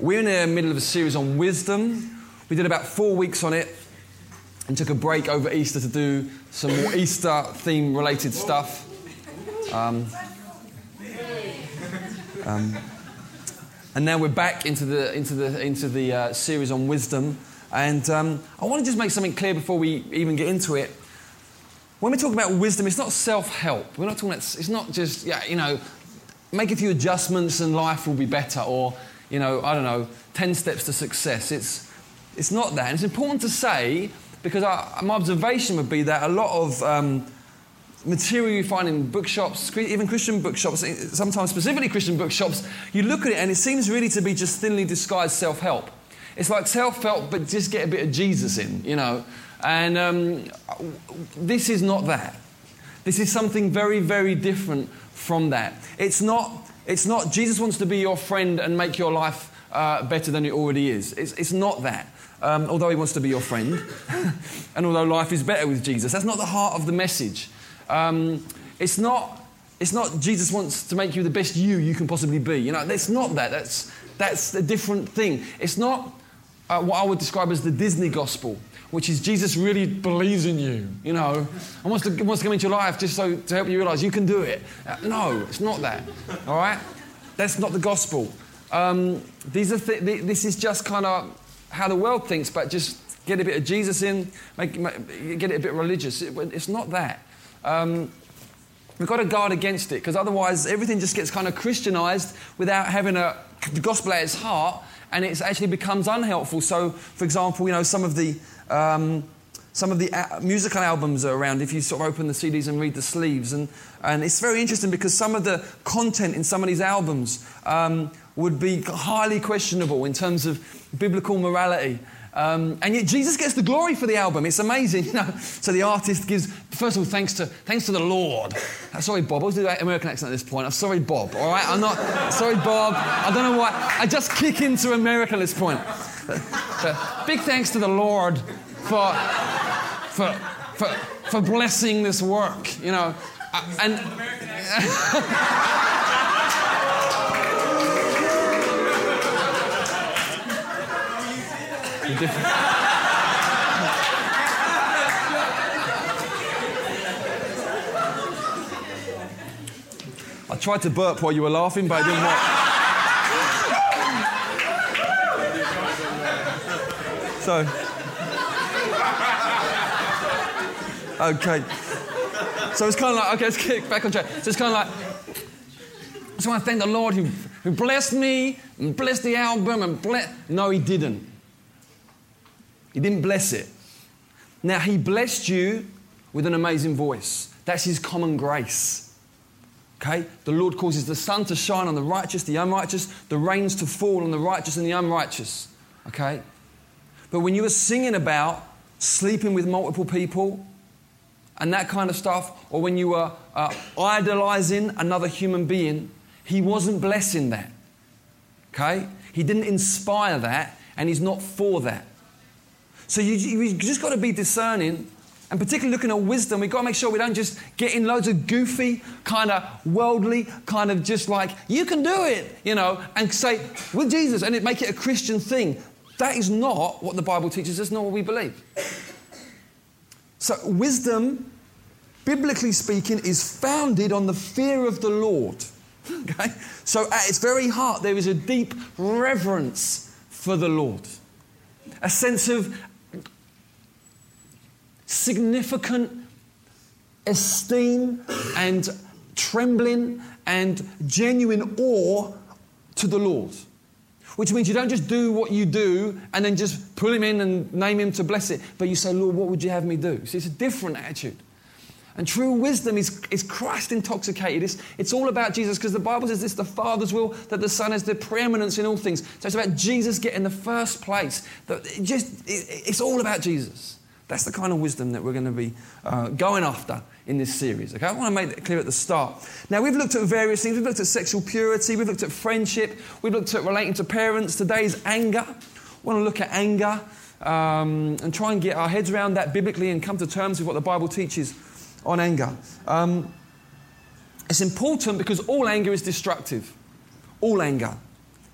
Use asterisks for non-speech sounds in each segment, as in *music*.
We're in the middle of a series on wisdom. We did about four weeks on it and took a break over Easter to do some more Easter theme related stuff. Um, um, and now we're back into the, into the, into the uh, series on wisdom. And um, I want to just make something clear before we even get into it. When we talk about wisdom, it's not self help. We're not talking about, it's not just, yeah, you know, make a few adjustments and life will be better, or, you know, I don't know, 10 steps to success. It's, it's not that. And it's important to say, because I, my observation would be that a lot of um, material you find in bookshops, even Christian bookshops, eh, sometimes specifically Christian bookshops, you look at it and it seems really to be just thinly disguised self help. It's like self help, but just get a bit of Jesus in, you know. And um, this is not that. This is something very, very different from that. It's not, it's not Jesus wants to be your friend and make your life uh, better than it already is. It's, it's not that. Um, although he wants to be your friend, *laughs* and although life is better with Jesus, that's not the heart of the message. Um, it's not. It's not Jesus wants to make you the best you you can possibly be. You know, it's not that. That's that's a different thing. It's not uh, what I would describe as the Disney gospel which is Jesus really believes in you, you know, and wants to, wants to come into your life just so to help you realize you can do it. Uh, no, it's not that, all right? That's not the gospel. Um, these are th- this is just kind of how the world thinks, but just get a bit of Jesus in, make, make, get it a bit religious. It, it's not that. Um, we've got to guard against it because otherwise everything just gets kind of Christianized without having a, the gospel at its heart and it actually becomes unhelpful. So, for example, you know, some of the um, some of the musical albums are around if you sort of open the CDs and read the sleeves. And, and it's very interesting because some of the content in some of these albums um, would be highly questionable in terms of biblical morality. Um, and yet Jesus gets the glory for the album. It's amazing. *laughs* You know? So the artist gives, first of all, thanks to, thanks to the Lord. Uh, sorry, Bob. I was doing American accent at this point. I'm sorry, Bob. All right? I'm not, sorry, Bob. I don't know why. I just kick into America at this point. *laughs* But big thanks to the Lord for, for, for, for blessing this work, you know. Uh, and. I tried to burp while you were laughing, but I didn't work. So, okay. So it's kind of like, okay, let's get back on track. So it's kind of like, I just want to thank the Lord who, who blessed me and blessed the album and blessed. No, He didn't. He didn't bless it. Now, He blessed you with an amazing voice. That's His common grace. Okay? The Lord causes the sun to shine on the righteous, the unrighteous, the rains to fall on the righteous and the unrighteous. Okay? But when you were singing about sleeping with multiple people and that kind of stuff, or when you were uh, idolizing another human being, he wasn't blessing that. Okay? He didn't inspire that, and he's not for that. So you, you just got to be discerning, and particularly looking at wisdom, we've got to make sure we don't just get in loads of goofy, kind of worldly, kind of just like, you can do it, you know, and say, with Jesus, and it, make it a Christian thing. That is not what the Bible teaches us, nor what we believe. So, wisdom, biblically speaking, is founded on the fear of the Lord. *laughs* Okay? So, at its very heart, there is a deep reverence for the Lord, a sense of significant esteem and trembling and genuine awe to the Lord which means you don't just do what you do and then just pull him in and name him to bless it, but you say, Lord, what would you have me do? See, it's a different attitude. And true wisdom is, is Christ intoxicated. It's, it's all about Jesus because the Bible says it's the Father's will that the Son has the preeminence in all things. So it's about Jesus getting the first place. That just, it, it's all about Jesus. That's the kind of wisdom that we're going to be uh, going after in this series. Okay, I want to make that clear at the start. Now, we've looked at various things. We've looked at sexual purity, we've looked at friendship, we've looked at relating to parents. Today's anger. We want to look at anger um, and try and get our heads around that biblically and come to terms with what the Bible teaches on anger. Um, it's important because all anger is destructive. All anger.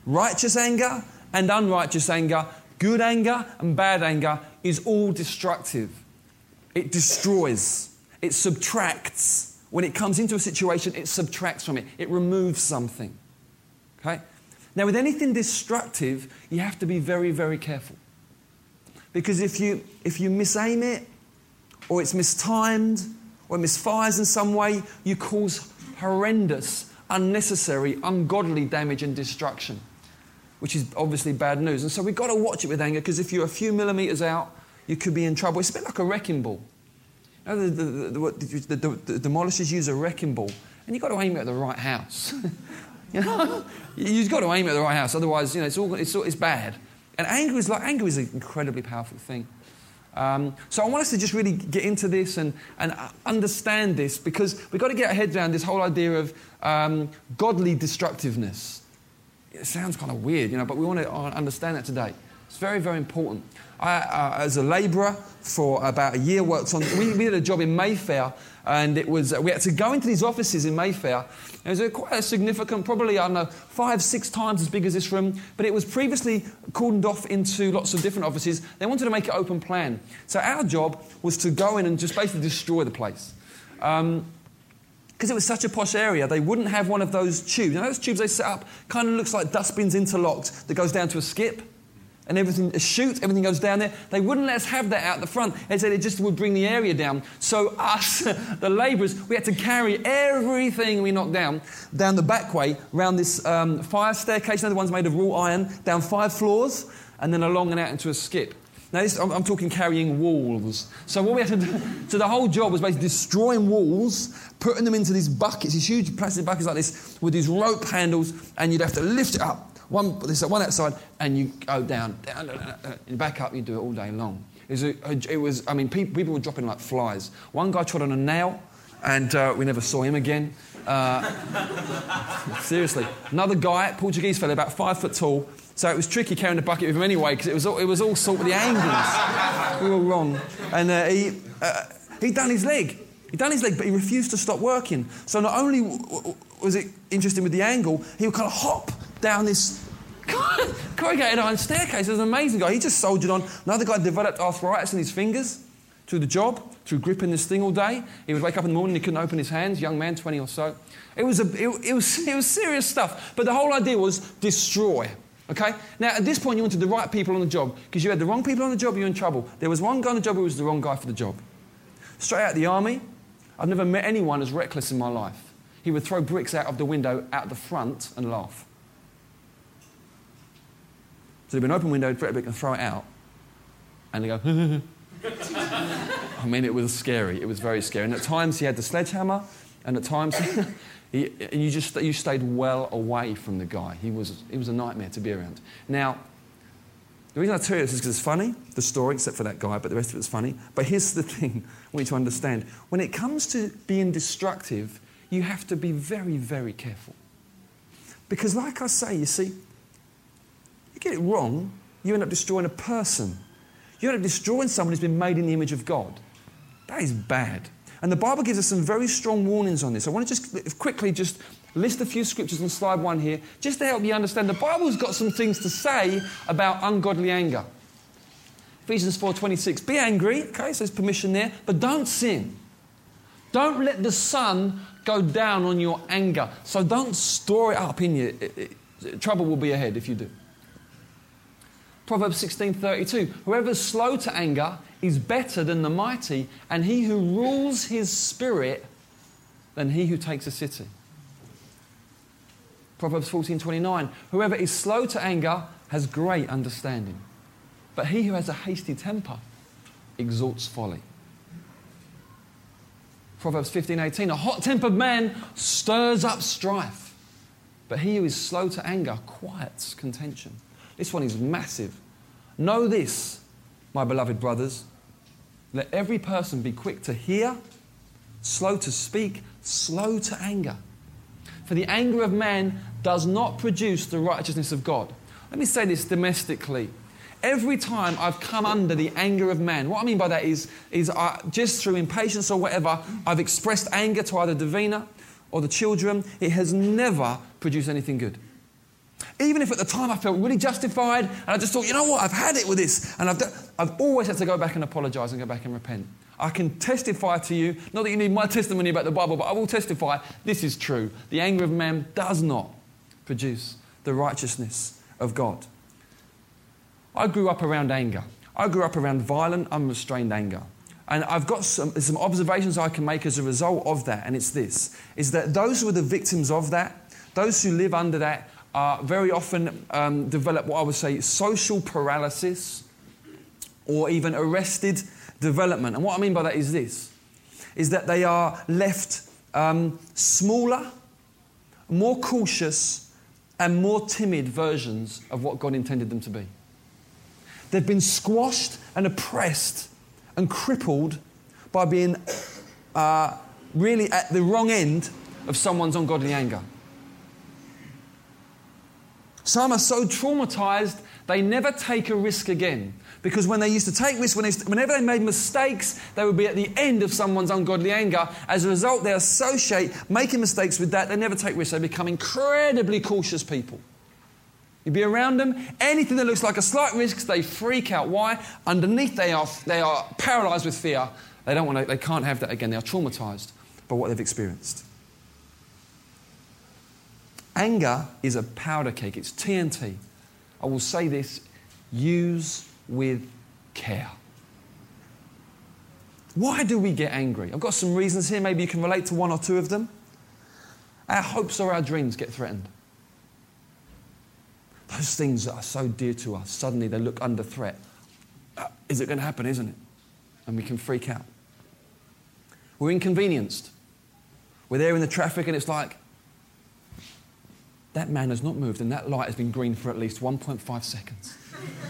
Righteous anger and unrighteous anger, good anger and bad anger is all destructive. It destroys, it subtracts. When it comes into a situation, it subtracts from it, it removes something. Okay? Now, with anything destructive, you have to be very, very careful. Because if you, if you misaim it, or it's mistimed, or it misfires in some way, you cause horrendous, unnecessary, ungodly damage and destruction, which is obviously bad news. And so we've got to watch it with anger because if you're a few millimeters out, you could be in trouble. It's a bit like a wrecking ball. You know, the, the, the, the, demolishers use a wrecking ball, and you've got to aim it at the right house. *laughs* you know? You've got to aim it at the right house, otherwise, you know, it's, all, it's, it's bad. And anger is like anger is an incredibly powerful thing. Um, so I want us to just really get into this and, and understand this because we've got to get our heads around this whole idea of um, godly destructiveness. It sounds kind of weird, you know, but we want to understand that today. It's very, very important. I, uh, as a labourer for about a year, worked on. We, we did a job in Mayfair, and it was we had to go into these offices in Mayfair. It was a, quite a significant, probably I don't know, five, six times as big as this room. But it was previously cordoned off into lots of different offices. They wanted to make it open plan, so our job was to go in and just basically destroy the place. Um, because it was such a posh area, they wouldn't have one of those tubes. Know, those tubes they set up kind of looks like dustbins interlocked that goes down to a skip and everything, a chute, everything goes down there. They wouldn't let us have that out the front. They said it just would bring the area down. So us, *laughs* the labourers, we had to carry everything we knocked down down the back way, round this um, fire staircase, another one's made of wrought iron, down five floors, and then along and out into a skip. Now, this, I'm, I'm, talking carrying walls. So what we had to do, so the whole job was basically destroying walls, putting them into these buckets, these huge plastic buckets like this, with these rope handles, and you'd have to lift it up one, there's one outside, and you go down, down, down, down, and back up. You do it all day long. It was, a, it was I mean, people, people, were dropping like flies. One guy trod on a nail, and uh, we never saw him again. Uh, *laughs* seriously. Another guy, Portuguese fellow, about five foot tall. So it was tricky carrying the bucket with him anyway, because it was all, it was all sort of the angles. we were wrong. And uh, he, uh, he'd done his leg. He'd done his leg, but he refused to stop working. So not only was it interesting with the angle, he would kind of hop down this *laughs* corrugated iron staircase. It was an amazing guy. He just soldiered on. Another guy developed arthritis in his fingers through the job, through gripping this thing all day. He would wake up in the morning, he couldn't open his hands, young man, 20 or so. It was, a, it, it, was, *laughs* it was serious stuff. But the whole idea was destroy. Okay? Now, at this point, you wanted the right people on the job. Because you had the wrong people on the job, you're in trouble. There was one guy on the job who was the wrong guy for the job. Straight out of the army, I've never met anyone as reckless in my life. He would throw bricks out of the window out the front and laugh. So there'd be an open window, threat brick, and throw it out. And they go, *laughs* I mean, it was scary. It was very scary. And at times he had the sledgehammer, and at times *laughs* he, you just you stayed well away from the guy. He was, he was a nightmare to be around. Now, the reason I tell you this is because it's funny, the story, except for that guy, but the rest of it's funny. But here's the *laughs* thing we need to understand. When it comes to being destructive, you have to be very, very careful. Because, like I say, you see, you get it wrong, you end up destroying a person. You end up destroying someone who's been made in the image of God. That is bad. And the Bible gives us some very strong warnings on this. I want to just quickly just list a few scriptures on slide one here, just to help you understand. The Bible's got some things to say about ungodly anger. Ephesians 4:26. Be angry, okay, so there's permission there, but don't sin. Don't let the sun go down on your anger. So don't store it up in you. It, it, trouble will be ahead if you do. Proverbs 16:32 Whoever's slow to anger is better than the mighty and he who rules his spirit than he who takes a city. Proverbs 14:29 Whoever is slow to anger has great understanding but he who has a hasty temper exalts folly. Proverbs 15:18 A hot-tempered man stirs up strife but he who is slow to anger quiets contention. This one is massive. Know this, my beloved brothers. Let every person be quick to hear, slow to speak, slow to anger. For the anger of man does not produce the righteousness of God. Let me say this domestically. Every time I've come under the anger of man, what I mean by that is, is I, just through impatience or whatever, I've expressed anger to either Davina or the children. It has never produced anything good. Even if at the time I felt really justified and I just thought, you know what, I've had it with this. And I've, done, I've always had to go back and apologize and go back and repent. I can testify to you, not that you need my testimony about the Bible, but I will testify this is true. The anger of man does not produce the righteousness of God. I grew up around anger. I grew up around violent, unrestrained anger. And I've got some, some observations I can make as a result of that, and it's this is that those who are the victims of that, those who live under that, are very often um, develop what I would say social paralysis or even arrested development. And what I mean by that is this is that they are left um, smaller, more cautious, and more timid versions of what God intended them to be. They've been squashed and oppressed and crippled by being uh, really at the wrong end of someone's ungodly anger. Some are so traumatized they never take a risk again. Because when they used to take risks, whenever they made mistakes, they would be at the end of someone's ungodly anger. As a result, they associate making mistakes with that. They never take risks. They become incredibly cautious people. You'd be around them, anything that looks like a slight risk, they freak out. Why? Underneath, they are, they are paralyzed with fear. They, don't want to, they can't have that again. They are traumatized by what they've experienced. Anger is a powder cake, it's TNT. I will say this use with care. Why do we get angry? I've got some reasons here. Maybe you can relate to one or two of them. Our hopes or our dreams get threatened. Those things that are so dear to us, suddenly they look under threat. Uh, is it going to happen, isn't it? And we can freak out. We're inconvenienced. We're there in the traffic and it's like, that man has not moved and that light has been green for at least 1.5 seconds.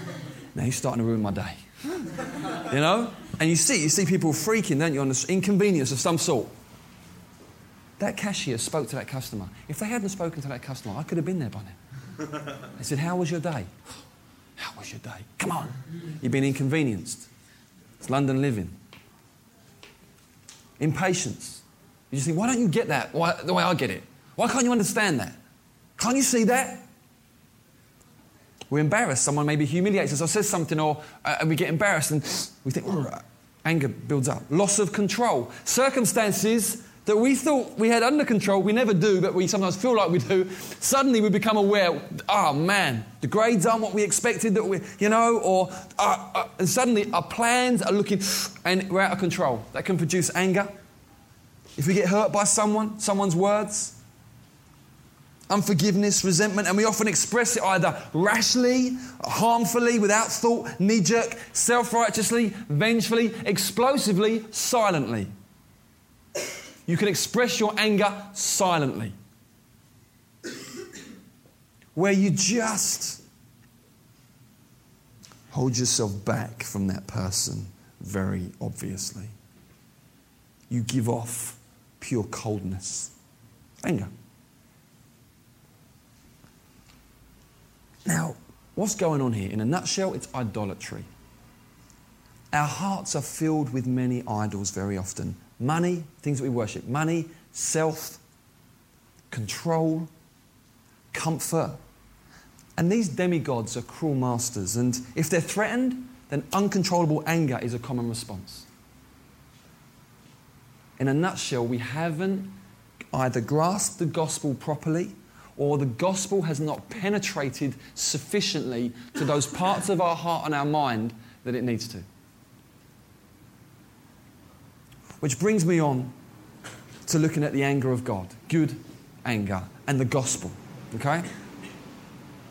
*laughs* now he's starting to ruin my day. you know? And you see, you see people freaking, don't you, on the inconvenience of some sort. That cashier spoke to that customer. If they hadn't spoken to that customer, I could have been there by now. *laughs* They said, How was your day? *gasps* How was your day? Come on. You've been inconvenienced. It's London living. Impatience. You just think, why don't you get that why, the way I get it? Why can't you understand that? Can't you see that? We're embarrassed. Someone maybe humiliates us or says something, or uh, we get embarrassed and we think, anger builds up. Loss of control. Circumstances that we thought we had under control, we never do, but we sometimes feel like we do. Suddenly we become aware, oh man, the grades aren't what we expected, that we, you know, or uh, uh, and suddenly our plans are looking, and we're out of control. That can produce anger. If we get hurt by someone, someone's words, unforgiveness, resentment, and we often express it either rashly, harmfully, without thought, knee jerk, self righteously, vengefully, explosively, silently. You can express your anger silently, where you just hold yourself back from that person very obviously. You give off pure coldness, anger. Now, what's going on here? In a nutshell, it's idolatry. Our hearts are filled with many idols very often money, things that we worship, money, self, control, comfort. And these demigods are cruel masters, and if they're threatened, then uncontrollable anger is a common response. In a nutshell, we haven't either grasped the gospel properly or the gospel has not penetrated sufficiently to those parts of our heart and our mind that it needs to. Which brings me on to looking at the anger of God, good anger, and the gospel. Okay?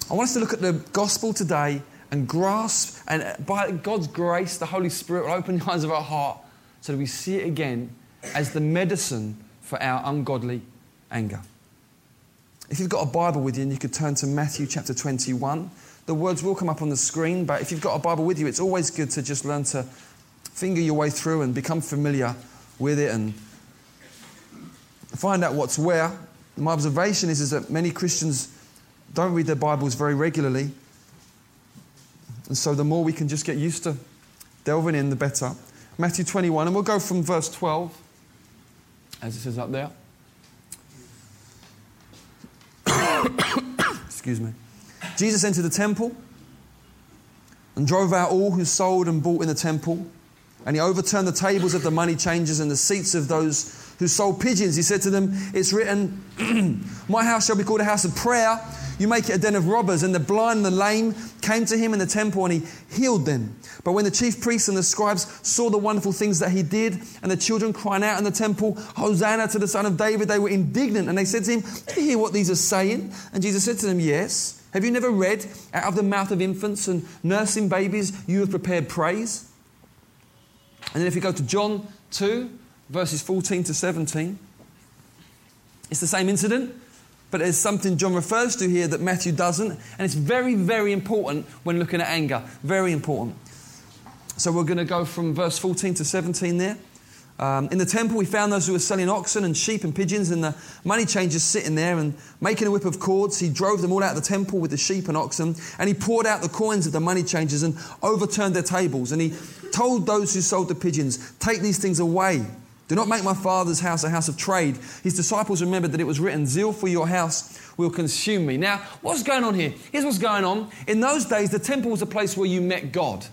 I want us to look at the gospel today and grasp, and by God's grace, the Holy Spirit will open the eyes of our heart so that we see it again as the medicine for our ungodly anger. If you've got a Bible with you and you could turn to Matthew chapter 21, the words will come up on the screen, but if you've got a Bible with you, it's always good to just learn to finger your way through and become familiar with it and find out what's where. My observation is, is that many Christians don't read their Bibles very regularly. And so the more we can just get used to delving in, the better. Matthew 21, and we'll go from verse 12, as it says up there. Excuse me. Jesus entered the temple and drove out all who sold and bought in the temple. And he overturned the tables of the money changers and the seats of those who sold pigeons. He said to them, It's written, *clears throat* My house shall be called a house of prayer. You make it a den of robbers. And the blind and the lame came to him in the temple and he healed them. But when the chief priests and the scribes saw the wonderful things that he did and the children crying out in the temple, Hosanna to the Son of David, they were indignant. And they said to him, Do you hear what these are saying? And Jesus said to them, Yes. Have you never read, out of the mouth of infants and nursing babies, you have prepared praise? And then if you go to John 2, verses 14 to 17, it's the same incident, but there's something John refers to here that Matthew doesn't, and it's very, very important when looking at anger. Very important. So we're going to go from verse 14 to 17 there. Um, in the temple, we found those who were selling oxen and sheep and pigeons, and the money changers sitting there and making a whip of cords. He drove them all out of the temple with the sheep and oxen, and he poured out the coins of the money changers and overturned their tables. And he told those who sold the pigeons, Take these things away. Do not make my father's house a house of trade. His disciples remembered that it was written, Zeal for your house will consume me. Now, what's going on here? Here's what's going on. In those days, the temple was a place where you met God.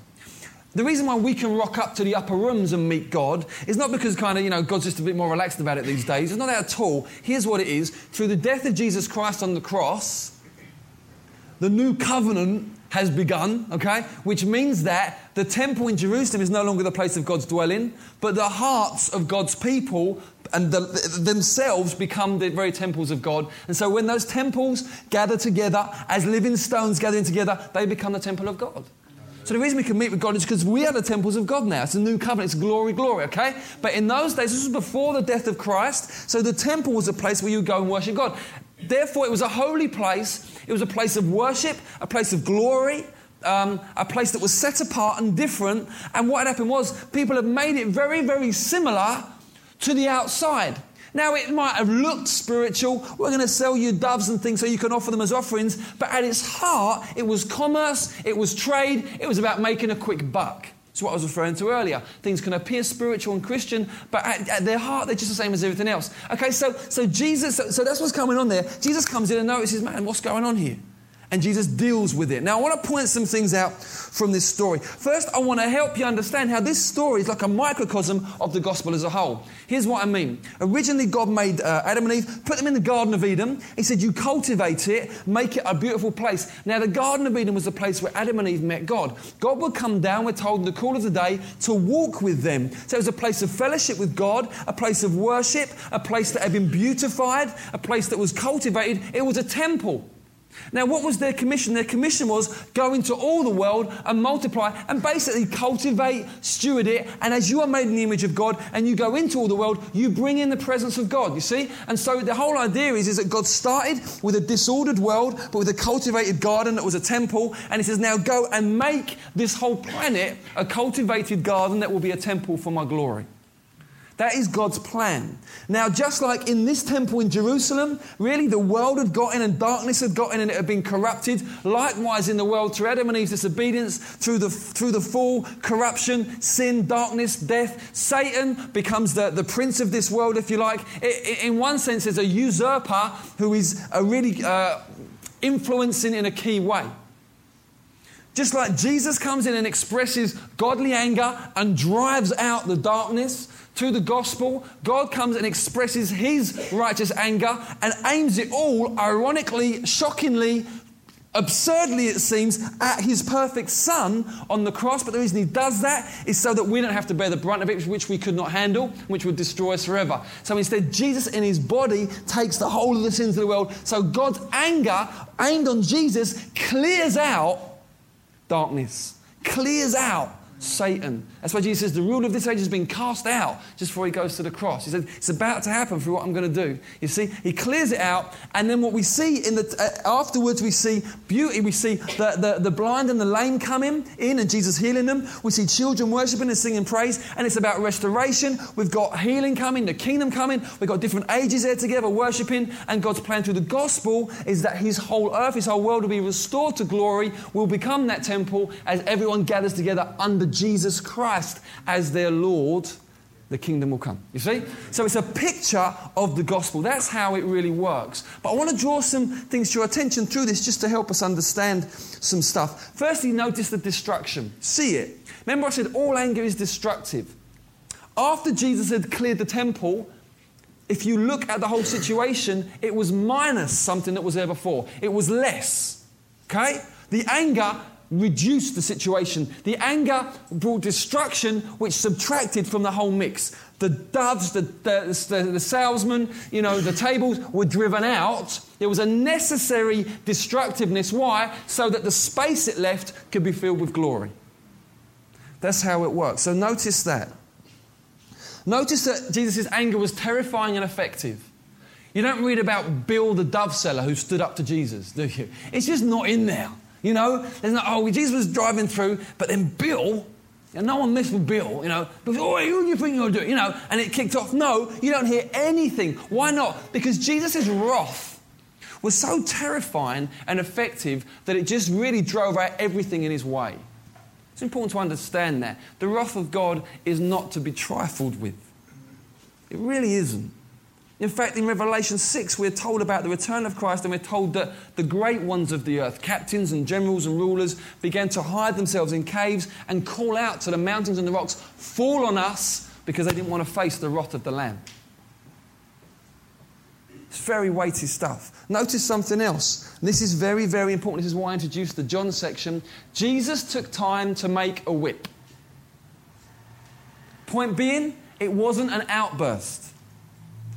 The reason why we can rock up to the upper rooms and meet God is not because kind of, you know, God's just a bit more relaxed about it these days. It's not that at all. Here's what it is. Through the death of Jesus Christ on the cross, the new covenant has begun, okay? Which means that the temple in Jerusalem is no longer the place of God's dwelling, but the hearts of God's people and the, themselves become the very temples of God. And so when those temples gather together as living stones gathering together, they become the temple of God. So the reason we can meet with God is because we are the temples of God now. It's a new covenant. It's glory, glory, okay? But in those days, this was before the death of Christ. So the temple was a place where you go and worship God. Therefore, it was a holy place. It was a place of worship, a place of glory, um, a place that was set apart and different. And what had happened was people had made it very, very similar to the outside. Now, it might have looked spiritual. We're going to sell you doves and things so you can offer them as offerings. But at its heart, it was commerce, it was trade, it was about making a quick buck. That's what I was referring to earlier. Things can appear spiritual and Christian, but at, at, their heart, they're just the same as everything else. Okay, so, so Jesus, so, so that's what's coming on there. Jesus comes in and notices, man, what's going on here? And Jesus deals with it. Now, I want to point some things out from this story. First, I want to help you understand how this story is like a microcosm of the gospel as a whole. Here's what I mean. Originally, God made uh, Adam and Eve, put them in the Garden of Eden. He said, You cultivate it, make it a beautiful place. Now, the Garden of Eden was the place where Adam and Eve met God. God would come down, we're told in the cool of the day, to walk with them. So it was a place of fellowship with God, a place of worship, a place that had been beautified, a place that was cultivated. It was a temple. Now, what was their commission? Their commission was go into all the world and multiply and basically cultivate, steward it. And as you are made in the image of God and you go into all the world, you bring in the presence of God, you see? And so the whole idea is, is that God started with a disordered world, but with a cultivated garden that was a temple. And He says, now go and make this whole planet a cultivated garden that will be a temple for my glory. That is God's plan. Now, just like in this temple in Jerusalem, really the world had gotten and darkness had gotten and it had been corrupted. Likewise, in the world, through Adam and Eve's disobedience, through the, through the fall, corruption, sin, darkness, death, Satan becomes the, the prince of this world, if you like. It, in one sense, is a usurper who is a really uh, influencing in a key way. Just like Jesus comes in and expresses godly anger and drives out the darkness, through the gospel, God comes and expresses his righteous anger and aims it all, ironically, shockingly, absurdly it seems, at his perfect son on the cross. But the reason he does that is so that we don't have to bear the brunt of it, which we could not handle, which would destroy us forever. So instead, Jesus in his body takes the whole of the sins of the world. So God's anger aimed on Jesus clears out darkness, clears out Satan. That's why Jesus says the rule of this age has been cast out just before he goes to the cross. He said it's about to happen through what I'm going to do. You see, he clears it out, and then what we see in the uh, afterwards, we see beauty. We see the, the, the blind and the lame coming in, and Jesus healing them. We see children worshiping and singing praise, and it's about restoration. We've got healing coming, the kingdom coming. We've got different ages there together worshiping, and God's plan through the gospel is that His whole earth, His whole world will be restored to glory. Will become that temple as everyone gathers together under Jesus Christ as their Lord the kingdom will come. You see? So it's a picture of the gospel. That's how it really works. But I want to draw some things to your attention through this just to help us understand some stuff. Firstly, notice the destruction. See it. Remember, I said all anger is destructive. After Jesus had cleared the temple, if you look at the whole situation, it was minus something that was there before. It was less. Okay? The anger reduced the situation. The anger brought destruction, which subtracted from the whole mix. The doves, the, the, the, the, salesmen, you know, the tables were driven out. There was a necessary destructiveness. Why? So that the space it left could be filled with glory. That's how it works. So notice that. Notice that Jesus' anger was terrifying and effective. You don't read about Bill the dove seller who stood up to Jesus, do you? It's just not in there. You know, there's no, oh, Jesus was driving through, but then Bill, and no one messed with Bill, you know, oh, who do you think you're doing? You know, and it kicked off. No, you don't hear anything. Why not? Because Jesus' wrath was so terrifying and effective that it just really drove out everything in his way. It's important to understand that. The wrath of God is not to be trifled with. It really isn't. In fact, in Revelation 6, we're told about the return of Christ, and we're told that the great ones of the earth, captains and generals and rulers, began to hide themselves in caves and call out to the mountains and the rocks, Fall on us, because they didn't want to face the wrath of the Lamb. It's very weighty stuff. Notice something else. This is very, very important. This is why I introduced the John section. Jesus took time to make a whip. Point being, it wasn't an outburst.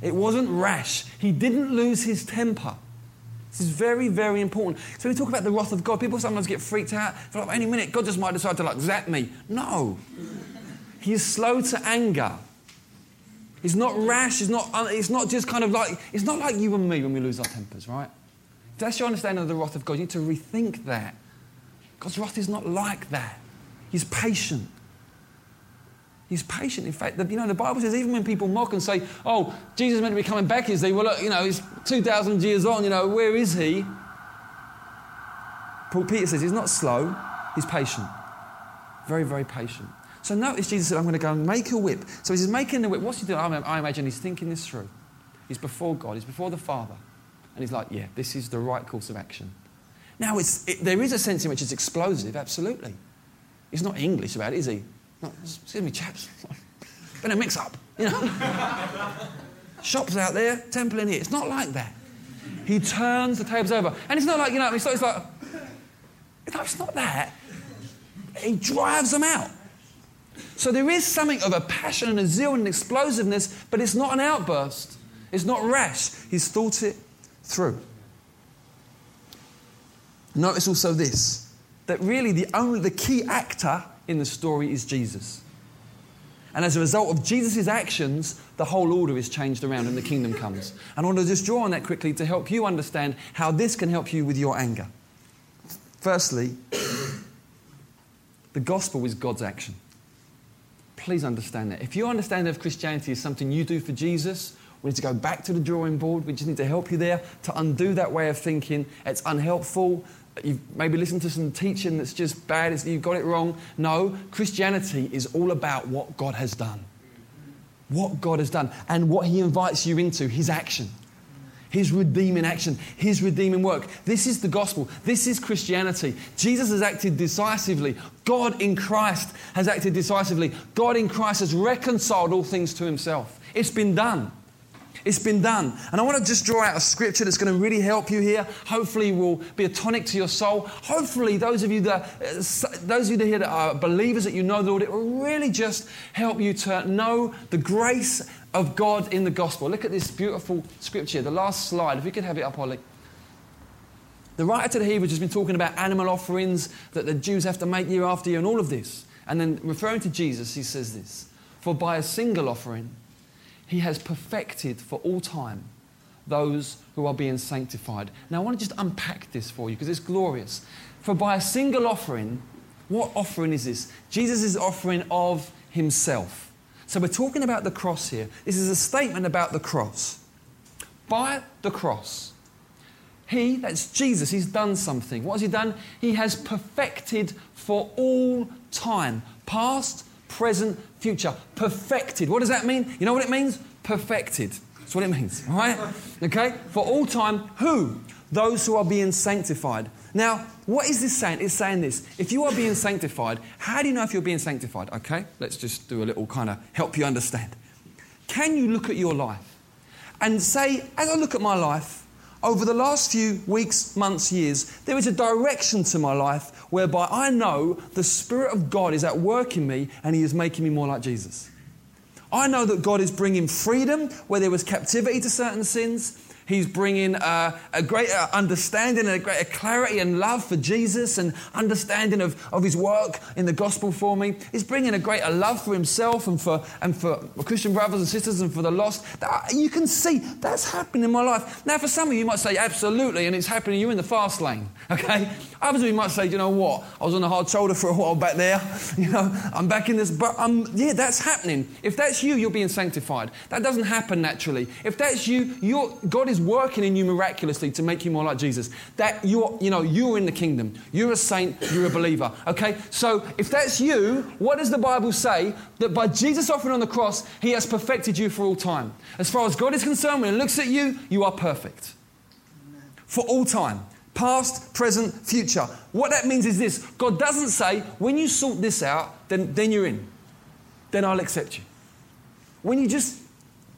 It wasn't rash. He didn't lose his temper. This is very, very important. So we talk about the wrath of God, people sometimes get freaked out. Feel like any minute God just might decide to like zap me. No. He is slow to anger. He's not rash. He's not, uh, it's not just kind of like, it's not like you and me when we lose our tempers, right? If that's your understanding of the wrath of God, you need to rethink that. God's wrath is not like that. He's patient. He's patient. In fact, the, you know, the Bible says even when people mock and say, oh, Jesus is meant to be coming back, is he? Well, look, you know, he's 2,000 years on, you know, where is he? Paul Peter says he's not slow, he's patient. Very, very patient. So notice Jesus said, I'm going to go and make a whip. So he's making the whip. What's he doing? I imagine he's thinking this through. He's before God, he's before the Father. And he's like, yeah, this is the right course of action. Now, it's, it, there is a sense in which it's explosive, absolutely. He's not English about it, is he? Excuse me, chaps. *laughs* Been a mix up, you know. *laughs* Shops out there, temple in here. It's not like that. He turns the tables over. And it's not like, you know, it's, not, it's like, *sighs* no, it's not that. He drives them out. So there is something of a passion and a zeal and an explosiveness, but it's not an outburst. It's not rash. He's thought it through. Notice also this that really the only the key actor in the story is Jesus. And as a result of Jesus' actions, the whole order is changed around and the kingdom comes. And I want to just draw on that quickly to help you understand how this can help you with your anger. Firstly, the gospel is God's action. Please understand that. If you understand that Christianity is something you do for Jesus, we need to go back to the drawing board. We just need to help you there to undo that way of thinking. It's unhelpful you've maybe listened to some teaching that's just bad, it's, you've got it wrong. No, Christianity is all about what God has done. What God has done and what He invites you into, His action. His redeeming action, His redeeming work. This is the gospel. This is Christianity. Jesus has acted decisively. God in Christ has acted decisively. God in Christ has reconciled all things to Himself. It's been done. It's been done. And I want to just draw out a scripture that's going to really help you here. Hopefully, will be a tonic to your soul. Hopefully, those of you that uh, those of you here that are believers that you know the Lord, it will really just help you to know the grace of God in the gospel. Look at this beautiful scripture. The last slide, if we could have it up, Holly. The writer to the Hebrews has been talking about animal offerings that the Jews have to make year after year and all of this. And then referring to Jesus, he says this For by a single offering, he has perfected for all time those who are being sanctified. Now, I want to just unpack this for you because it's glorious. For by a single offering, what offering is this? Jesus is offering of himself. So we're talking about the cross here. This is a statement about the cross. By the cross, he, that's Jesus, he's done something. What has he done? He has perfected for all time, past, present, future. Perfected. What does that mean? You know what it means? Perfected. That's what it means, right? Okay? For all time, who? Those who are being sanctified. Now, what is this saying? It's saying this. If you are being sanctified, how do you know if you're being sanctified? Okay? Let's just do a little kind of help you understand. Can you look at your life and say, as I look at my life, over the last few weeks, months, years, there is a direction to my life whereby I know the Spirit of God is at work in me and He is making me more like Jesus. I know that God is bringing freedom where there was captivity to certain sins. He's bringing uh, a greater understanding and a greater clarity and love for Jesus and understanding of, of his work in the gospel for me. He's bringing a greater love for himself and for, and for Christian brothers and sisters and for the lost. You can see that's happening in my life. Now, for some of you, might say, absolutely, and it's happening you in the fast lane, *laughs* okay? Others of you might say, you know what? I was on a hard shoulder for a while back there. *laughs* You know, I'm back in this, but um, yeah, that's happening. If that's you, you're being sanctified. That doesn't happen naturally. If that's you, you're, God is is working in you miraculously to make you more like Jesus. That you're, you know, you're in the kingdom. You're a saint, you're a believer. Okay? So if that's you, what does the Bible say? That by Jesus offering on the cross, he has perfected you for all time. As far as God is concerned, when he looks at you, you are perfect. For all time. Past, present, future. What that means is this God doesn't say, when you sort this out, then, then you're in. Then I'll accept you. When you just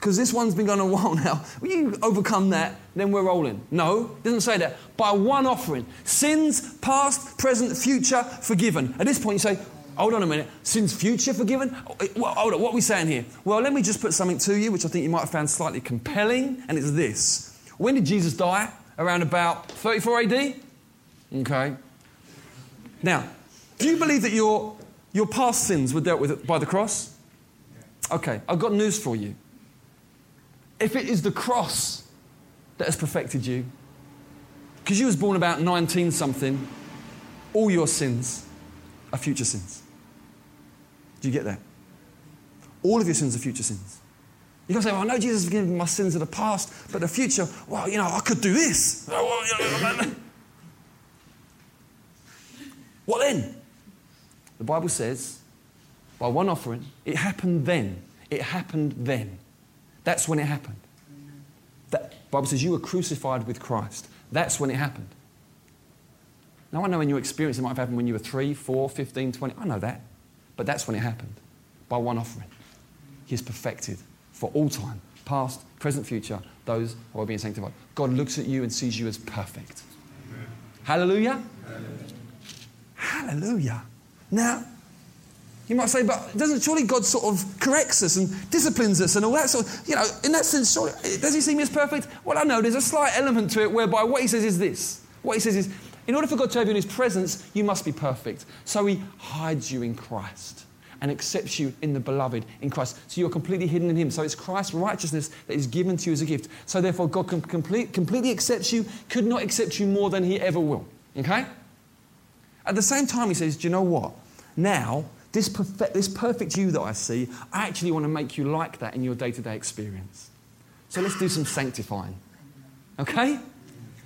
because this one's been going a while *laughs* now. When you overcome that, then we're rolling. No, it doesn't say that. By one offering, sins past, present, future forgiven. At this point, you say, hold on a minute, sins future forgiven? Well, hold on, what are we saying here? Well, let me just put something to you, which I think you might have found slightly compelling, and it's this. When did Jesus die? Around about 34 AD? Okay. Now, do you believe that your, your past sins were dealt with by the cross? Okay, I've got news for you. If it is the cross that has perfected you, because you was born about 19 something, all your sins are future sins. Do you get that? All of your sins are future sins. You can say, well, I know Jesus has forgiven my sins of the past, but the future, well, you know, I could do this. what then? The Bible says, by one offering, it happened then. It happened then. That's when it happened. The Bible says you were crucified with Christ. That's when it happened. Now, I know in your experience it might have happened when you were 3, 4, 15, 20. I know that. But that's when it happened. By one offering. He is perfected for all time, past, present, future, those who are being sanctified. God looks at you and sees you as perfect. Amen. Hallelujah. Amen. Hallelujah. Now, you might say, but doesn't surely God sort of corrects us and disciplines us and all that sort of, you know, in that sense, surely, does he seem as perfect? Well, I know there's a slight element to it whereby what he says is this. What he says is, in order for God to have you in his presence, you must be perfect. So he hides you in Christ and accepts you in the beloved in Christ. So you're completely hidden in him. So it's Christ's righteousness that is given to you as a gift. So therefore, God can complete, completely accepts you, could not accept you more than he ever will. Okay? At the same time, he says, Do you know what? Now, this perfect, this perfect you that I see, I actually want to make you like that in your day to day experience. So let's do some sanctifying. Okay?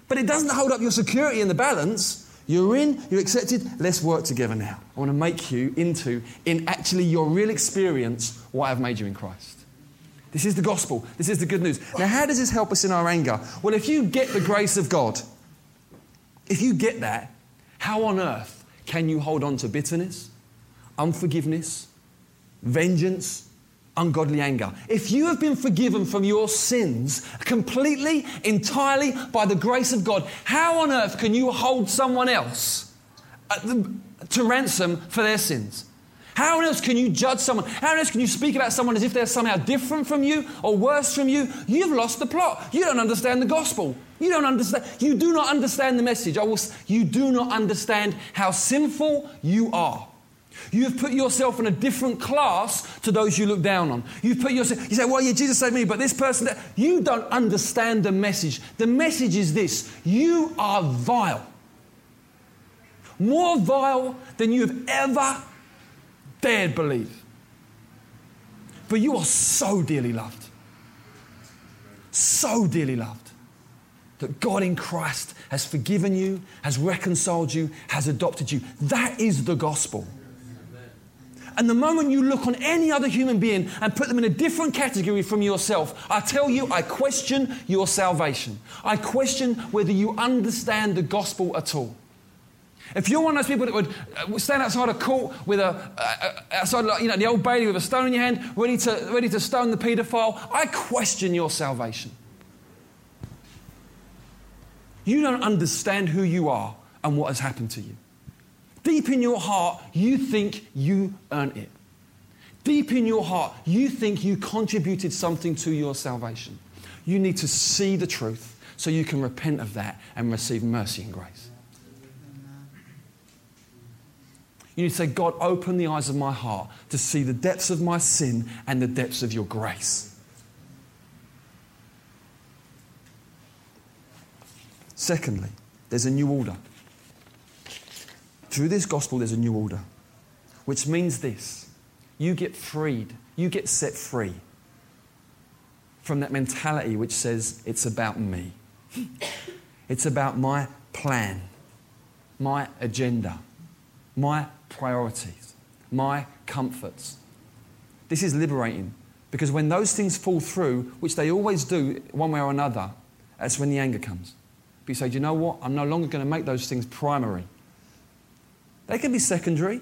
But it doesn't hold up your security in the balance. You're in, you're accepted, let's work together now. I want to make you into, in actually your real experience, what I've made you in Christ. This is the gospel. This is the good news. Now, how does this help us in our anger? Well, if you get the grace of God, if you get that, how on earth can you hold on to bitterness, unforgiveness, vengeance, ungodly anger. If you have been forgiven from your sins completely, entirely by the grace of God, how on earth can you hold someone else uh, the, to ransom for their sins? How on earth can you judge someone? How on earth can you speak about someone as if they're somehow different from you or worse from you? You've lost the plot. You don't understand the gospel. You don't understand. You do not understand the message. I will, you do not understand how sinful you are. You have put yourself in a different class to those you look down on. You've put yourself, you say, well, yeah, Jesus saved me, but this person, that, you don't understand the message. The message is this you are vile. More vile than you have ever dared believe. But you are so dearly loved. So dearly loved that God in Christ has forgiven you, has reconciled you, has adopted you. That is the gospel. And the moment you look on any other human being and put them in a different category from yourself, I tell you, I question your salvation. I question whether you understand the gospel at all. If you're one of those people that would uh, stand outside a court with a, uh, outside, you know, the old Bailey with a stone in your hand, ready to, ready to stone the paedophile, I question your salvation. You don't understand who you are and what has happened to you. Deep in your heart, you think you earned it. Deep in your heart, you think you contributed something to your salvation. You need to see the truth so you can repent of that and receive mercy and grace. You need to say, God, open the eyes of my heart to see the depths of my sin and the depths of your grace. Secondly, there's a new order. Through this gospel, there's a new order, which means this you get freed, you get set free from that mentality which says it's about me, *laughs* it's about my plan, my agenda, my priorities, my comforts. This is liberating because when those things fall through, which they always do one way or another, that's when the anger comes. But you say, Do you know what? I'm no longer going to make those things primary. They can be secondary.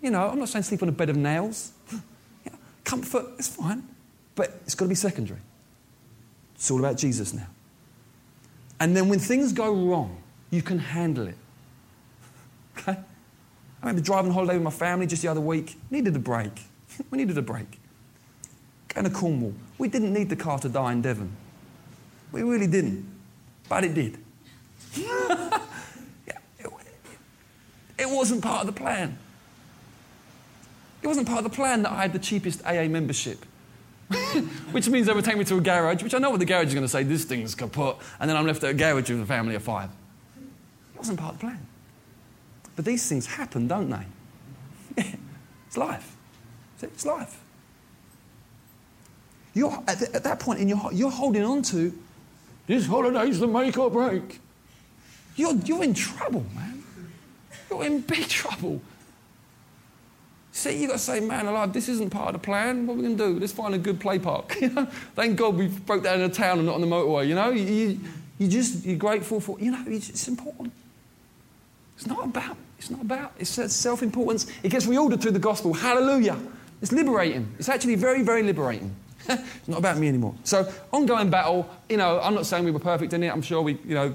You know, I'm not saying sleep on a bed of nails. *laughs* comfort, it's fine. But it's got to be secondary. It's all about Jesus now. And then when things go wrong, you can handle it. *laughs* Okay? I remember driving holiday with my family just the other week. Needed a break. *laughs* we needed a break. Going to Cornwall. We didn't need the car to die in Devon. We really didn't. But it did. Yeah, it, it wasn't part of the plan. It wasn't part of the plan that I had the cheapest AA membership. *laughs* which means they would take me to a garage, which I know what the garage is going to say, this thing's kaput, and then I'm left at a garage with a family of five. It wasn't part of the plan. But these things happen, don't they? *laughs* it's life. It's life. You're, at, at that point in your heart, you're holding on to this holiday's the make or break. You're, you're in trouble, man. You're in big trouble. See, you've got to say, man alive, this isn't part of the plan. What are we going to do? Let's find a good play park. *laughs* Thank God we broke down in a town and not on the motorway. You know, you, you just, you're grateful for, you know, it's important. It's not about, it's not about, it's self importance. It gets reordered through the gospel. Hallelujah. It's liberating. It's actually very, very liberating. *laughs* it's not about me anymore. So, ongoing battle, you know, I'm not saying we were perfect in it. I'm sure we, you know,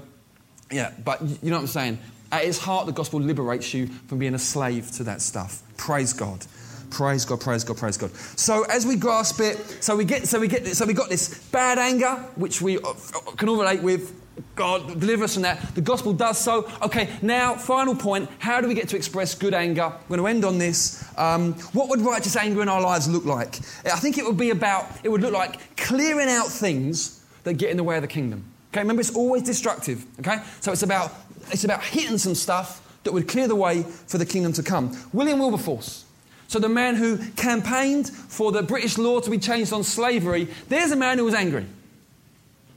yeah, but you know what I'm saying? At its heart, the gospel liberates you from being a slave to that stuff. Praise God. Praise God, praise God, praise God. So as we grasp it, so we get, so we get, so we got this bad anger, which we uh, can all relate with. God, deliver us from that. The gospel does so. Okay, now, final point. How do we get to express good anger? We're going to end on this. Um, what would righteous anger in our lives look like? I think it would be about, it would look like clearing out things that get in the way of the kingdom. Okay, remember, it's always destructive. Okay, so it's about, it's about hitting some stuff that would clear the way for the kingdom to come. William Wilberforce. So, the man who campaigned for the British law to be changed on slavery, there's a man who was angry.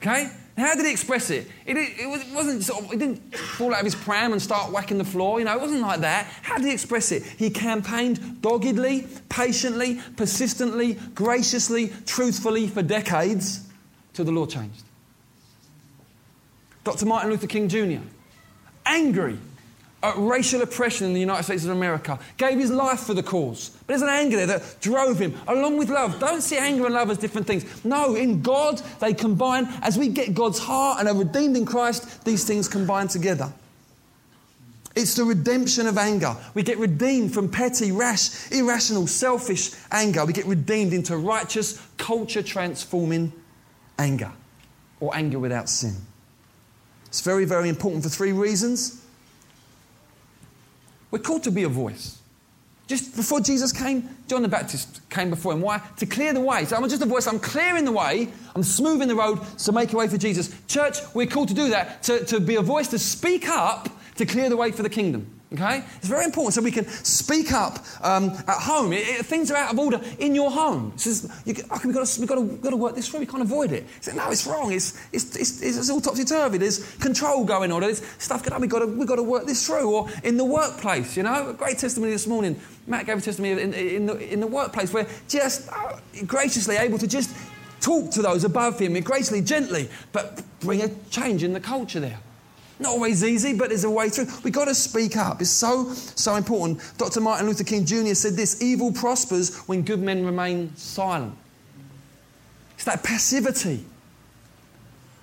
Okay? How did he express it? It, it, it, was, not sort of, he didn't fall out of his pram and start whacking the floor. You know, it wasn't like that. How did he express it? He campaigned doggedly, patiently, persistently, graciously, truthfully for decades till the law changed. Dr. Martin Luther King Jr., angry at racial oppression in the United States of America, gave his life for the cause. But there's an anger there that drove him, along with love. Don't see anger and love as different things. No, in God, they combine. As we get God's heart and are redeemed in Christ, these things combine together. It's the redemption of anger. We get redeemed from petty, rash, irrational, selfish anger. We get redeemed into righteous, culture transforming anger or anger without sin. It's very, very important for three reasons. We're called to be a voice. Just before Jesus came, John the Baptist came before him. Why? To clear the way. So I'm just a voice, I'm clearing the way, I'm smoothing the road to make a way for Jesus. Church, we're called to do that, to, to be a voice to speak up to clear the way for the kingdom. Okay? It's very important so we can speak up um, at home. It, it, things are out of order in your home. Says, you, okay, we've, got to, we've, got to, we've got to work this through. We can't avoid it. No, it's wrong. It's, it's, it's, it's all topsy turvy. There's control going on. There's stuff going on. We've got, to, we've got to work this through. Or in the workplace, you know? A great testimony this morning. Matt gave a testimony in, in, the, in the workplace where just uh, graciously able to just talk to those above him, graciously, gently, but bring a change in the culture there. Not always easy, but there's a way through. We've got to speak up. It's so, so important. Dr. Martin Luther King Jr. said this evil prospers when good men remain silent. It's that passivity.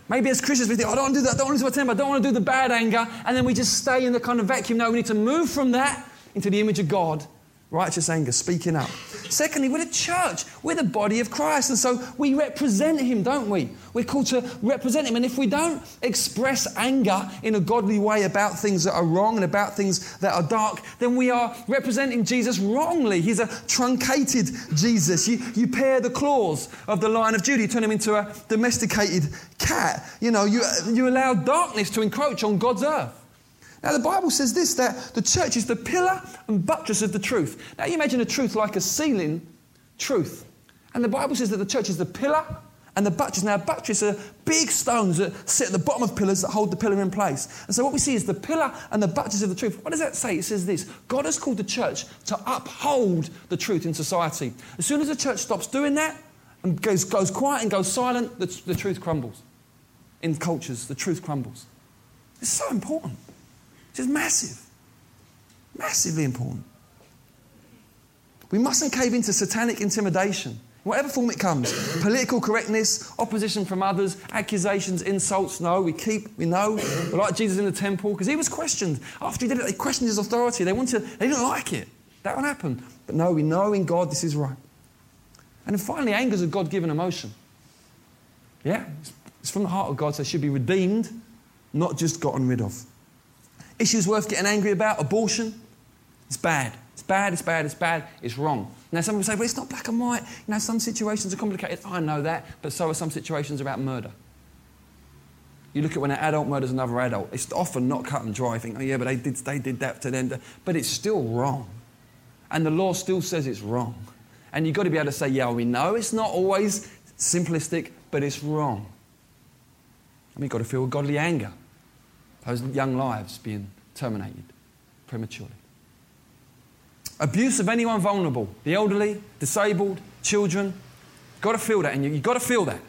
Maybe as Christians we think, I don't want to do that, I don't want to lose my temper, I don't want to do the bad anger, and then we just stay in the kind of vacuum. No, we need to move from that into the image of God Righteous anger, speaking up. Secondly, we're the church. We're the body of Christ. And so we represent him, don't we? We're called to represent him. And if we don't express anger in a godly way about things that are wrong and about things that are dark, then we are representing Jesus wrongly. He's a truncated Jesus. You, you pare the claws of the Lion of Judah, you turn him into a domesticated cat. You know, you, you allow darkness to encroach on God's earth. Now, the Bible says this that the church is the pillar and buttress of the truth. Now, you imagine a truth like a ceiling truth. And the Bible says that the church is the pillar and the buttress. Now, buttress are big stones that sit at the bottom of pillars that hold the pillar in place. And so, what we see is the pillar and the buttress of the truth. What does that say? It says this God has called the church to uphold the truth in society. As soon as the church stops doing that and goes, goes quiet and goes silent, the, the truth crumbles. In cultures, the truth crumbles. It's so important. Just massive. Massively important. We mustn't cave into satanic intimidation, whatever form it comes. Political correctness, opposition from others, accusations, insults. No, we keep, we know. We're like Jesus in the temple, because he was questioned. After he did it, they questioned his authority. They wanted, they didn't like it. That would happen. But no, we know in God this is right. And then finally, anger is a God given emotion. Yeah? It's from the heart of God, so it should be redeemed, not just gotten rid of. Issues worth getting angry about, abortion, it's bad. It's bad, it's bad, it's bad, it's wrong. Now, some people say, well, it's not black and white. You know, some situations are complicated. I know that, but so are some situations about murder. You look at when an adult murders another adult, it's often not cut and dry. You think, oh, yeah, but they did, they did that to them. But it's still wrong. And the law still says it's wrong. And you've got to be able to say, yeah, we know it's not always simplistic, but it's wrong. And we've got to feel godly anger those young lives being terminated prematurely. Abuse of anyone vulnerable, the elderly, disabled, children. You've Got to feel that in you. You've got to feel that.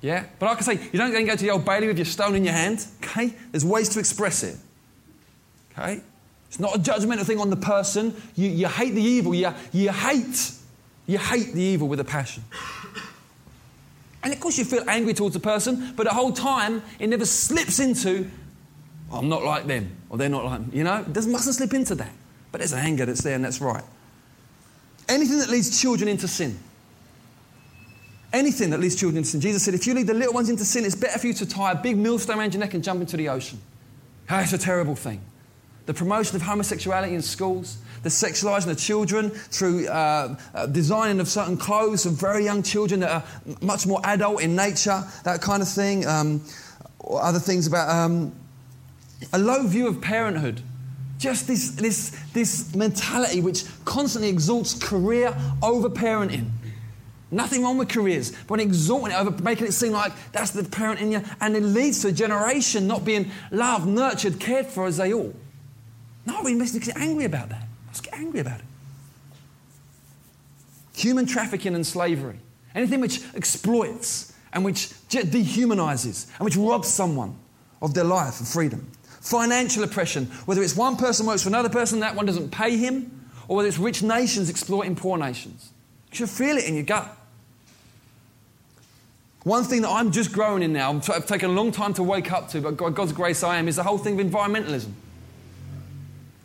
Yeah? But like I say, you don't go to the old Bailey with your stone in your hand. Okay? There's ways to express it. Okay? It's not a judgmental thing on the person. You, you hate the evil. You, you hate. You hate the evil with a passion. And of course, you feel angry towards the person, but the whole time it never slips into, oh, I'm not like them, or they're not like. You know, it doesn't, mustn't slip into that. But there's anger that's there, and that's right. Anything that leads children into sin. Anything that leads children into sin. Jesus said, if you lead the little ones into sin, it's better for you to tie a big millstone around your neck and jump into the ocean. Oh, it's a terrible thing. The promotion of homosexuality in schools, the sexualizing of children through uh, uh, designing of certain clothes of very young children that are much more adult in nature, that kind of thing. Um, other things about um, a low view of parenthood. Just this, this, this mentality which constantly exalts career over parenting. Nothing wrong with careers, but exalting it over, making it seem like that's the parent in you, and it leads to a generation not being loved, nurtured, cared for as they ought. No, we must get angry about that. Let's get angry about it. Human trafficking and slavery. Anything which exploits and which dehumanizes and which robs someone of their life and freedom. Financial oppression, whether it's one person works for another person, that one doesn't pay him, or whether it's rich nations exploiting poor nations. You should feel it in your gut. One thing that I'm just growing in now, I've taken a long time to wake up to, but God's grace I am, is the whole thing of environmentalism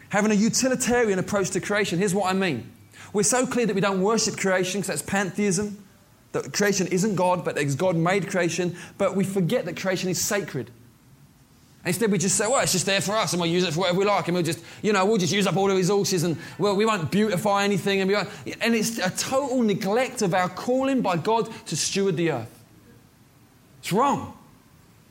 having a utilitarian approach to creation. Here's what I mean. We're so clear that we don't worship creation because that's pantheism, that creation isn't God, but God made creation, but we forget that creation is sacred. Instead, we just say, well, it's just there for us and we'll use it for whatever we like. And we'll just, you know, we'll just use up all the resources and well, we won't beautify anything. And, we won't, and it's a total neglect of our calling by God to steward the earth. It's wrong.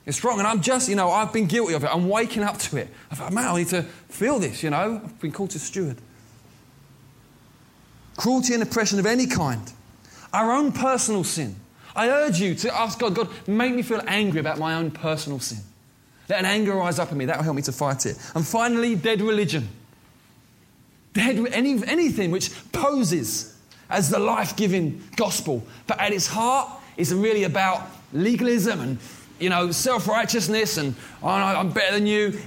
It's wrong. And I'm just, you know, I've been guilty of it. I'm waking up to it. I thought, man, I need to feel this, you know. I've been called to steward. Cruelty and oppression of any kind. Our own personal sin. I urge you to ask God, God, make me feel angry about my own personal sin. Let an anger rise up in me. That will help me to fight it. And finally, dead religion. Dead, any, anything which poses as the life giving gospel, but at its heart is really about legalism and you know self righteousness and oh, I'm better than you.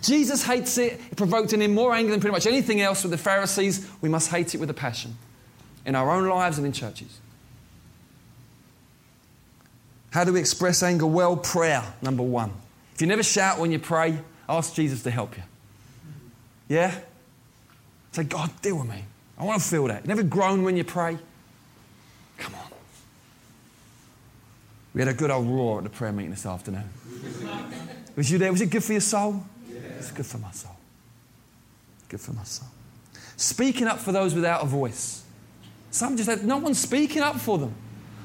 Jesus hates it. It provoked in him more anger than pretty much anything else with the Pharisees. We must hate it with a passion in our own lives and in churches. How do we express anger? Well, prayer, number one. If you never shout when you pray, ask Jesus to help you. Yeah? Say, God, deal with me. I want to feel that. You never groan when you pray? Come on. We had a good old roar at the prayer meeting this afternoon. Was you there? Was it good for your soul? Yeah. It's good for my soul. Good for my soul. Speaking up for those without a voice. Some just had no one speaking up for them.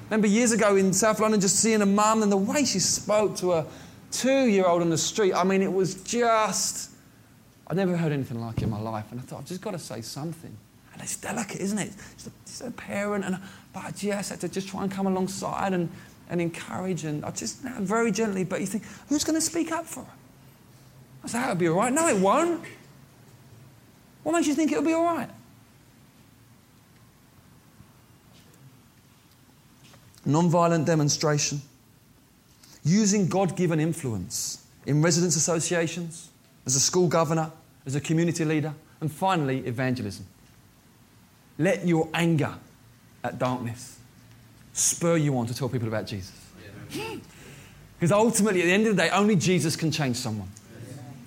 Remember years ago in South London, just seeing a mum and the way she spoke to a two year old on the street. I mean, it was just, I've never heard anything like it in my life. And I thought, I've just got to say something. And it's delicate, isn't it? It's a, a parent, and but I just had to just try and come alongside and, and encourage, and I just very gently. But you think, who's going to speak up for her? I said, that'll be all right. No, it won't. What makes you think it'll be all right? non-violent demonstration, using God given influence in residents' associations, as a school governor, as a community leader, and finally, evangelism. Let your anger at darkness spur you on to tell people about Jesus. Because *laughs* ultimately, at the end of the day, only Jesus can change someone.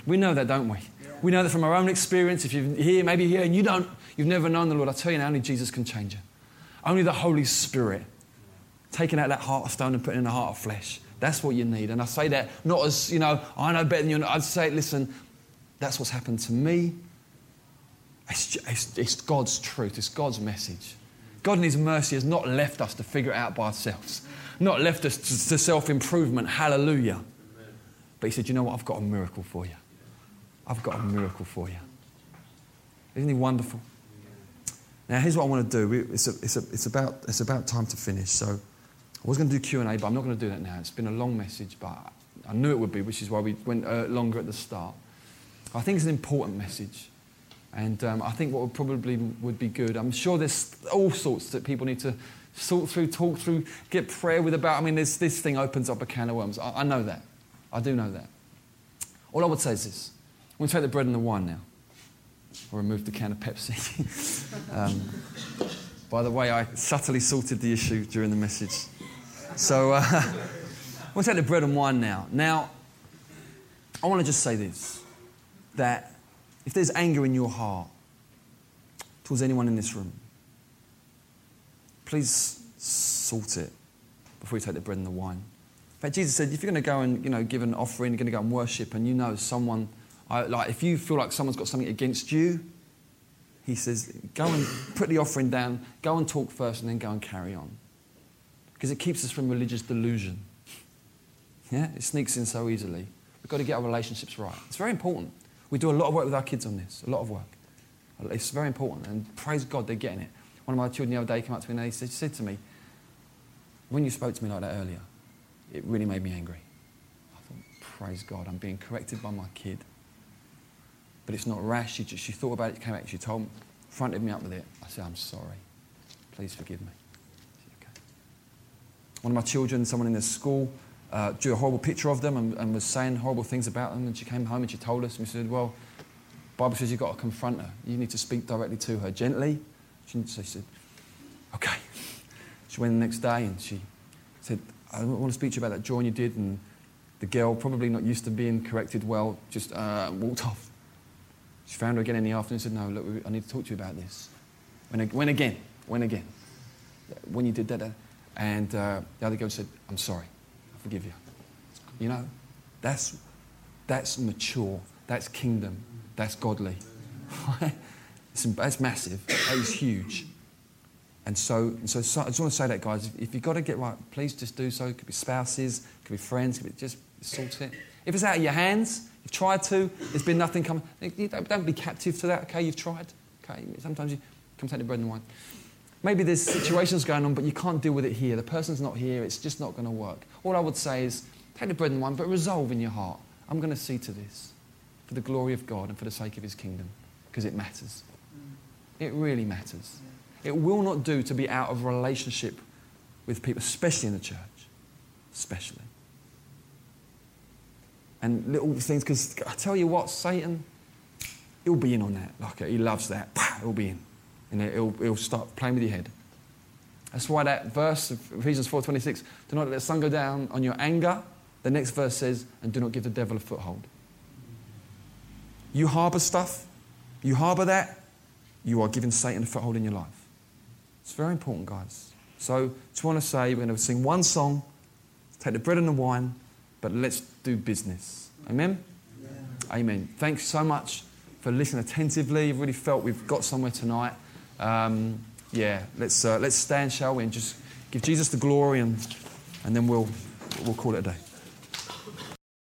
We know that, don't we? We know that from our own experience. If you're here, maybe here, and you don't, you've never known the Lord, I tell you now, only Jesus can change you. Only the Holy Spirit taking out that heart of stone and putting in a heart of flesh. That's what you need. And I say that not as, you know, oh, I know better than you. I'd say, listen, that's what's happened to me. It's, it's, it's God's truth, it's God's message. God in His mercy has not left us to figure it out by ourselves, not left us to, to self improvement. Hallelujah. But He said, you know what? I've got a miracle for you. I've got a miracle for you. Isn't He wonderful? Now, here's what I want to do. It's, a, it's, a, it's, about, it's about time to finish. So I was going to do Q&A, but I'm not going to do that now. It's been a long message, but I knew it would be, which is why we went uh, longer at the start. I think it's an important message. And um, I think what would probably would be good, I'm sure there's all sorts that people need to sort through, talk through, get prayer with about. I mean, this, this thing opens up a can of worms. I, I know that. I do know that. All I would say is this. I'm going to take the bread and the wine now. I'll remove the can of Pepsi. *laughs* um, by the way, I subtly sorted the issue during the message. So uh, *laughs* we'll take the bread and wine now. Now, I want to just say this that if there's anger in your heart towards anyone in this room, please sort it before you take the bread and the wine. In fact, Jesus said, if you're going to go and you know, give an offering, you're going to go and worship, and you know someone, like if you feel like someone's got something against you, he says, go and put the offering down, go and talk first, and then go and carry on because it keeps us from religious delusion. *laughs* Yeah, it sneaks in so easily. We've got to get our relationships right. It's very important. We do a lot of work with our kids on this, a lot of work. It's very important, and praise God they're getting it. One of my children the other day came up to me and he said, said to me, When you spoke to me like that earlier, it really made me angry. I thought, Praise God, I'm being corrected by my kid. But it's not rash. She, she thought about it, came back, she told me, fronted me up with it. I said, I'm sorry. Please forgive me. One of my children, someone in their school, uh, drew a horrible picture of them and, and, was saying horrible things about them. And she came home and she told us, and we said, Well, Bible says you've got to confront her. You need to speak directly to her gently. She, so she said, Okay. She went the next day and she said, I want to speak to you about that drawing you did. And the girl, probably not used to being corrected well, just uh, walked off. She found her again in the afternoon and said, No, look, I need to talk to you about this. When, when again? When again? When you did that? And uh, the other girl said, I'm sorry, forgive you. You know, that's, that's mature, that's kingdom, that's godly. *laughs* That's massive, that is huge. And so, and so, so, I just want to say that, guys, if, if you've got to get right, please just do so. It could be spouses, it could be friends, it could be just sort it. If it's out of your hands, you've tried to, there's been nothing coming. Don't, don't be captive to that, okay? You've tried. Okay? Sometimes you come take the bread and wine. Maybe there's situations going on, but you can't deal with it here. The person's not here, it's just not going to work. All I would say is take the bread and wine, but resolve in your heart I'm going to see to this for the glory of God and for the sake of His kingdom, because it matters. It really matters. It will not do to be out of relationship with people, especially in the church. Especially. And little things, because I tell you what, Satan, he'll be in on that. Like he loves that. He'll be in. And he'll, he'll start playing with your head. That's why that verse of Ephesians 4.26, do not let the sun go down on your anger. The next verse says, and do not give the devil a foothold. You harbour stuff, you harbour that, you are giving Satan a foothold in your life. It's very important, guys. So, just want to say, we're going to sing one song, take the bread and the wine, but let's do business. Amen? Amen. Amen. Thanks so much for listening attentively. I've really felt we've got somewhere tonight. Um, yeah, let's, uh, let's stand, shall we, and just give Jesus the glory, and, and then we'll, we'll call it a day.